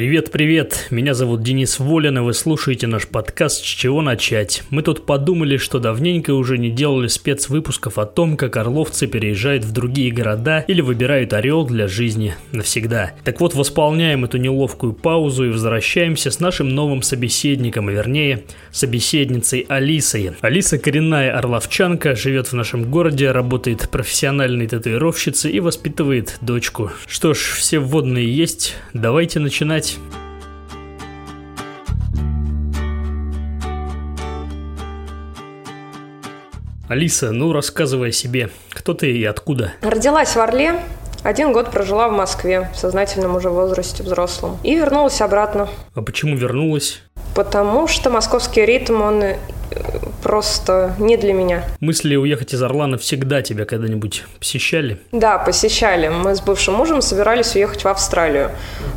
Привет-привет, меня зовут Денис Волин, и вы слушаете наш подкаст «С чего начать?». Мы тут подумали, что давненько уже не делали спецвыпусков о том, как орловцы переезжают в другие города или выбирают Орел для жизни навсегда. Так вот, восполняем эту неловкую паузу и возвращаемся с нашим новым собеседником, а вернее, собеседницей Алисой. Алиса коренная орловчанка, живет в нашем городе, работает профессиональной татуировщицей и воспитывает дочку. Что ж, все вводные есть, давайте начинать начинать. Алиса, ну рассказывай о себе. Кто ты и откуда? Родилась в Орле, один год прожила в Москве в сознательном уже возрасте взрослом. И вернулась обратно. А почему вернулась? Потому что московский ритм, он просто не для меня. Мысли уехать из Орла навсегда тебя когда-нибудь посещали? Да, посещали. Мы с бывшим мужем собирались уехать в Австралию.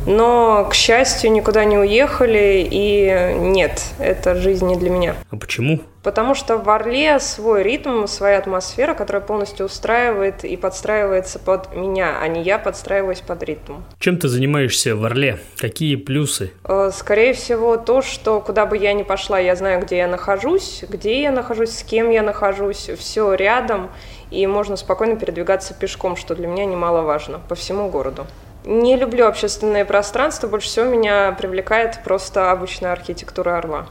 Но, к счастью, никуда не уехали, и нет, это жизнь не для меня. А почему? Потому что в Орле свой ритм, своя атмосфера, которая полностью устраивает и подстраивается под меня, а не я подстраиваюсь под ритм. Чем ты занимаешься в Орле? Какие плюсы? Э, скорее всего, то, что куда бы я ни пошла, я знаю, где я нахожусь, где я нахожусь, с кем я нахожусь, все рядом, и можно спокойно передвигаться пешком, что для меня немаловажно, по всему городу. Не люблю общественное пространство, больше всего меня привлекает просто обычная архитектура Орла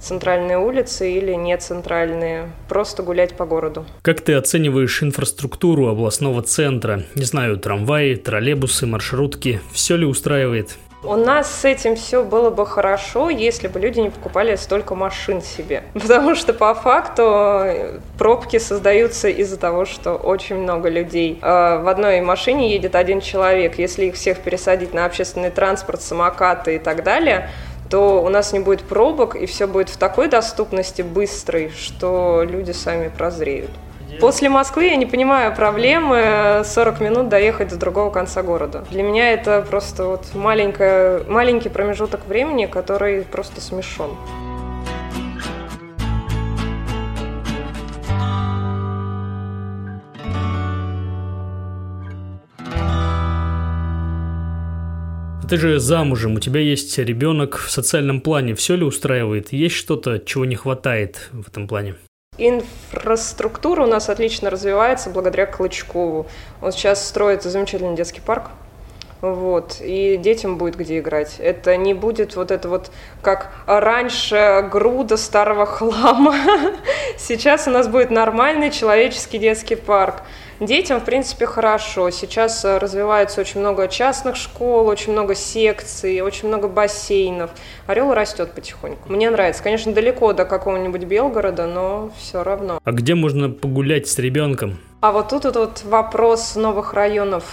центральные улицы или не центральные, просто гулять по городу. Как ты оцениваешь инфраструктуру областного центра? Не знаю, трамваи, троллейбусы, маршрутки, все ли устраивает? У нас с этим все было бы хорошо, если бы люди не покупали столько машин себе. Потому что по факту пробки создаются из-за того, что очень много людей. А, в одной машине едет один человек. Если их всех пересадить на общественный транспорт, самокаты и так далее, то у нас не будет пробок, и все будет в такой доступности быстрой, что люди сами прозреют. После Москвы я не понимаю проблемы 40 минут доехать до другого конца города. Для меня это просто вот маленький промежуток времени, который просто смешон. Ты же замужем, у тебя есть ребенок в социальном плане. Все ли устраивает? Есть что-то, чего не хватает в этом плане? Инфраструктура у нас отлично развивается благодаря Клычкову. Он сейчас строит замечательный детский парк. Вот, и детям будет где играть. Это не будет вот это вот, как раньше, груда старого хлама. Сейчас у нас будет нормальный человеческий детский парк. Детям, в принципе, хорошо. Сейчас э, развивается очень много частных школ, очень много секций, очень много бассейнов. Орел растет потихоньку. Мне нравится. Конечно, далеко до какого-нибудь Белгорода, но все равно. А где можно погулять с ребенком? А вот тут вот вопрос новых районов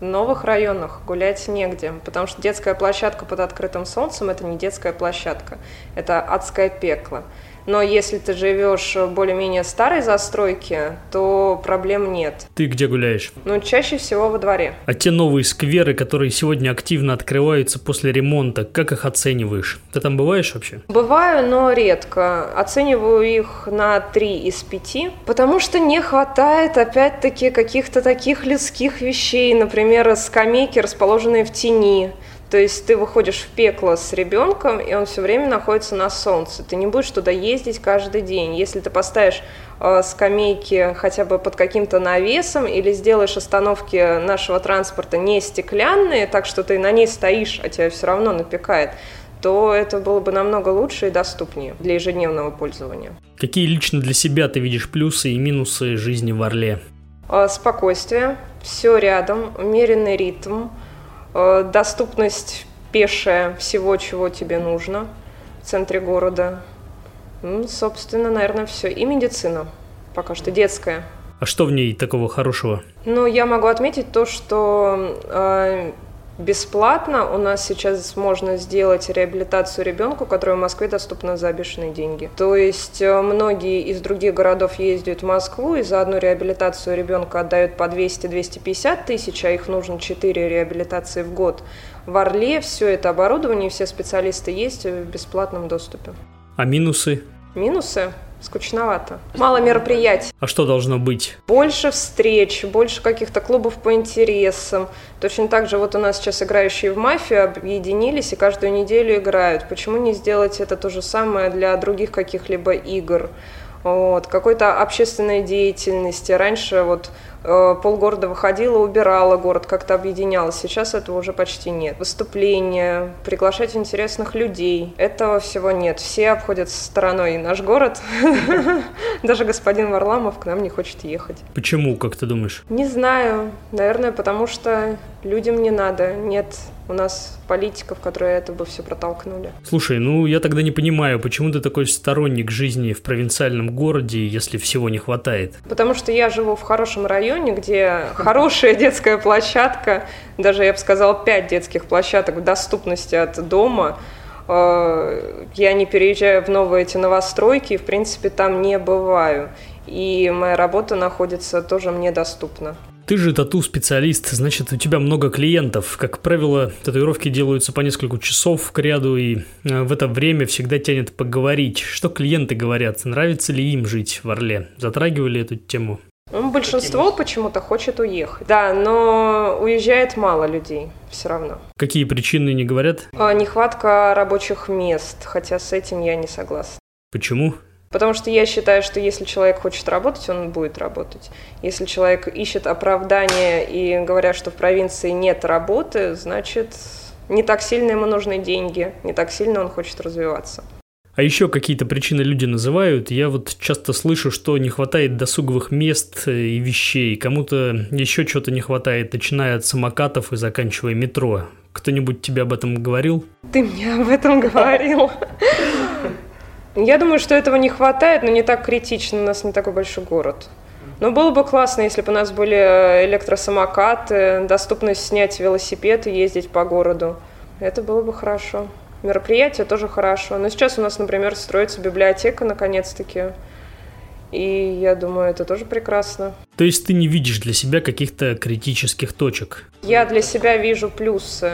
в новых районах гулять негде, потому что детская площадка под открытым солнцем – это не детская площадка, это адское пекло. Но если ты живешь в более-менее старой застройке, то проблем нет. Ты где гуляешь? Ну, чаще всего во дворе. А те новые скверы, которые сегодня активно открываются после ремонта, как их оцениваешь? Ты там бываешь вообще? Бываю, но редко. Оцениваю их на 3 из 5, потому что не хватает, опять-таки, каких-то таких людских вещей, например, скамейки, расположенные в тени, то есть ты выходишь в пекло с ребенком, и он все время находится на солнце. Ты не будешь туда ездить каждый день. Если ты поставишь э, скамейки хотя бы под каким-то навесом или сделаешь остановки нашего транспорта не стеклянные, так что ты на ней стоишь, а тебя все равно напекает, то это было бы намного лучше и доступнее для ежедневного пользования. Какие лично для себя ты видишь плюсы и минусы жизни в Орле? Э, спокойствие, все рядом, умеренный ритм – доступность пешая всего, чего тебе нужно в центре города. Ну, собственно, наверное, все. И медицина. Пока что детская. А что в ней такого хорошего? Ну, я могу отметить то, что э, бесплатно. У нас сейчас можно сделать реабилитацию ребенку, которая в Москве доступна за бешеные деньги. То есть э, многие из других городов ездят в Москву и за одну реабилитацию ребенка отдают по 200-250 тысяч, а их нужно 4 реабилитации в год. В Орле все это оборудование, все специалисты есть в бесплатном доступе. А минусы? Минусы? Скучновато. Мало мероприятий. А что должно быть? Больше встреч, больше каких-то клубов по интересам. Точно так же вот у нас сейчас играющие в мафию объединились и каждую неделю играют. Почему не сделать это то же самое для других каких-либо игр? Вот, какой-то общественной деятельности. Раньше вот полгорода выходила, убирала город, как-то объединялась. Сейчас этого уже почти нет. Выступления, приглашать интересных людей. Этого всего нет. Все обходят стороной наш город. Даже господин Варламов к нам не хочет ехать. Почему, как ты думаешь? Не знаю. Наверное, потому что людям не надо. Нет у нас политиков, которые это бы все протолкнули. Слушай, ну я тогда не понимаю, почему ты такой сторонник жизни в провинциальном городе, если всего не хватает? Потому что я живу в хорошем районе, где хорошая детская площадка, даже я бы сказала, пять детских площадок в доступности от дома. Э, я не переезжаю в новые эти новостройки, и, в принципе, там не бываю. И моя работа находится тоже мне доступна. Ты же тату-специалист, значит, у тебя много клиентов. Как правило, татуировки делаются по несколько часов к ряду, и э, в это время всегда тянет поговорить. Что клиенты говорят? Нравится ли им жить в Орле? Затрагивали эту тему? Ну, большинство почему-то хочет уехать. Да, но уезжает мало людей все равно. Какие причины не говорят? А, нехватка рабочих мест, хотя с этим я не согласна. Почему? Потому что я считаю, что если человек хочет работать, он будет работать. Если человек ищет оправдание и говорят, что в провинции нет работы, значит, не так сильно ему нужны деньги, не так сильно он хочет развиваться. А еще какие-то причины люди называют. Я вот часто слышу, что не хватает досуговых мест и вещей. Кому-то еще что-то не хватает, начиная от самокатов и заканчивая метро. Кто-нибудь тебе об этом говорил? Ты мне об этом говорил. Я думаю, что этого не хватает, но не так критично, у нас не такой большой город. Но было бы классно, если бы у нас были электросамокаты, доступность снять велосипед и ездить по городу. Это было бы хорошо. Мероприятие тоже хорошо. Но сейчас у нас, например, строится библиотека наконец-таки. И я думаю, это тоже прекрасно. То есть ты не видишь для себя каких-то критических точек? Я для себя вижу плюсы.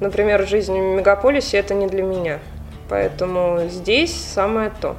Например, жизнь в мегаполисе – это не для меня. Поэтому здесь самое то.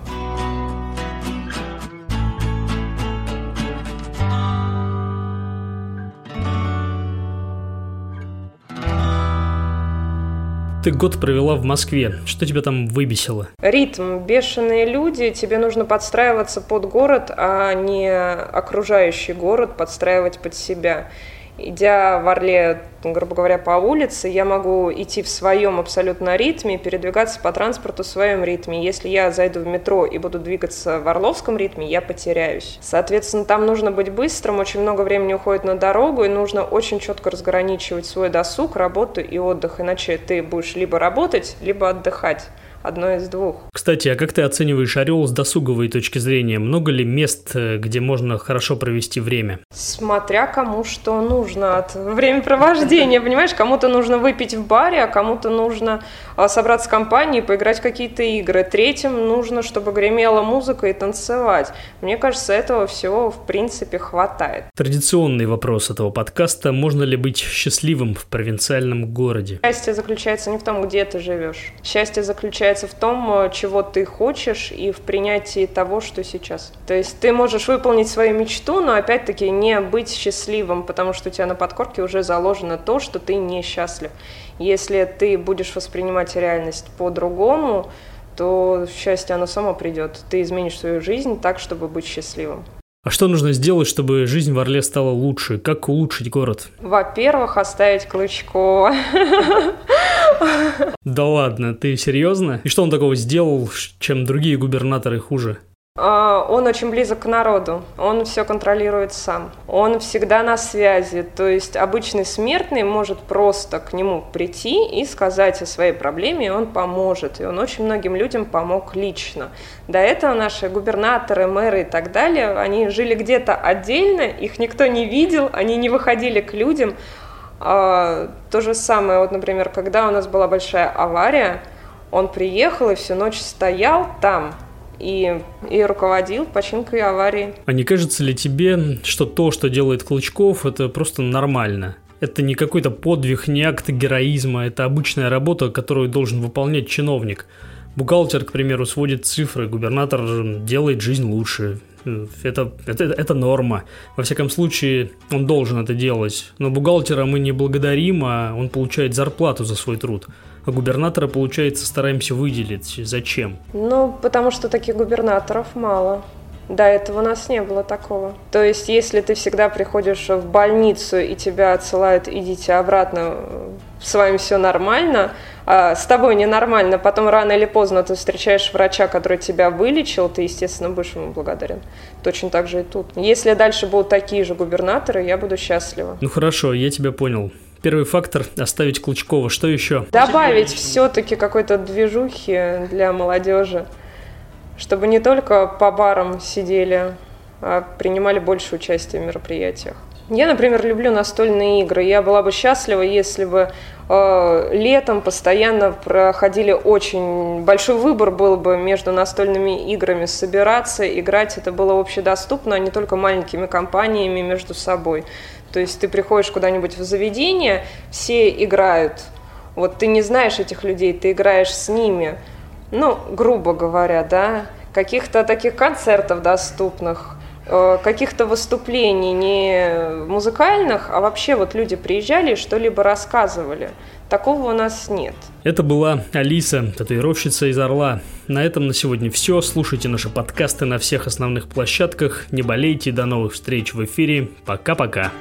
Ты год провела в Москве. Что тебя там выбесило? Ритм. Бешеные люди. Тебе нужно подстраиваться под город, а не окружающий город подстраивать под себя идя в Орле, грубо говоря, по улице, я могу идти в своем абсолютно ритме, передвигаться по транспорту в своем ритме. Если я зайду в метро и буду двигаться в орловском ритме, я потеряюсь. Соответственно, там нужно быть быстрым, очень много времени уходит на дорогу, и нужно очень четко разграничивать свой досуг, работу и отдых, иначе ты будешь либо работать, либо отдыхать одно из двух. Кстати, а как ты оцениваешь Орел с досуговой точки зрения? Много ли мест, э, где можно хорошо провести время? Смотря кому что нужно от времяпровождения, понимаешь? Кому-то нужно выпить в баре, а кому-то нужно а, собраться в компании, поиграть в какие-то игры. Третьим нужно, чтобы гремела музыка и танцевать. Мне кажется, этого всего в принципе хватает. Традиционный вопрос этого подкаста. Можно ли быть счастливым в провинциальном городе? Счастье заключается не в том, где ты живешь. Счастье заключается заключается в том, э, чего ты хочешь и в принятии того, что сейчас. То есть ты можешь выполнить свою мечту, но опять-таки не быть счастливым, потому что у тебя на подкорке уже заложено то, что ты несчастлив. Если ты будешь воспринимать реальность по-другому, то счастье, оно само придет. Ты изменишь свою жизнь так, чтобы быть счастливым. А что нужно сделать, чтобы жизнь в Орле стала лучше? Как улучшить город? Во-первых, оставить Клычкова. Да ладно, ты серьезно? И что он такого сделал, чем другие губернаторы хуже? А, он очень близок к народу, он все контролирует сам, он всегда на связи, то есть обычный смертный может просто к нему прийти и сказать о своей проблеме, и он поможет, и он очень многим людям помог лично. До этого наши губернаторы, мэры и так далее, они жили где-то отдельно, их никто не видел, они не выходили к людям. А, то же самое, вот, например, когда у нас была большая авария, он приехал и всю ночь стоял там, и, и руководил починкой аварии. А не кажется ли тебе, что то, что делает Клычков, это просто нормально? Это не какой-то подвиг, не акт героизма, это обычная работа, которую должен выполнять чиновник. Бухгалтер, к примеру, сводит цифры, губернатор делает жизнь лучше. Это, это, это норма. Во всяком случае, он должен это делать. Но бухгалтера мы не благодарим, а он получает зарплату за свой труд. А губернатора, получается, стараемся выделить. Зачем? Ну, потому что таких губернаторов мало. До этого у нас не было такого. То есть, если ты всегда приходишь в больницу и тебя отсылают, идите обратно, с вами все нормально, а с тобой ненормально, потом рано или поздно ты встречаешь врача, который тебя вылечил, ты, естественно, будешь ему благодарен. Точно так же и тут. Если дальше будут такие же губернаторы, я буду счастлива. Ну хорошо, я тебя понял. Первый фактор – оставить Клычкова. Что еще? Добавить все-таки какой-то движухи для молодежи чтобы не только по барам сидели, а принимали больше участия в мероприятиях. Я, например, люблю настольные игры. Я была бы счастлива, если бы э, летом постоянно проходили очень большой выбор был бы между настольными играми. Собираться, играть это было общедоступно, а не только маленькими компаниями между собой. То есть ты приходишь куда-нибудь в заведение, все играют. Вот ты не знаешь этих людей, ты играешь с ними – ну, грубо говоря, да, каких-то таких концертов доступных, каких-то выступлений не музыкальных, а вообще вот люди приезжали и что-либо рассказывали. Такого у нас нет. Это была Алиса, татуировщица из Орла. На этом на сегодня все. Слушайте наши подкасты на всех основных площадках. Не болейте. До новых встреч в эфире. Пока-пока.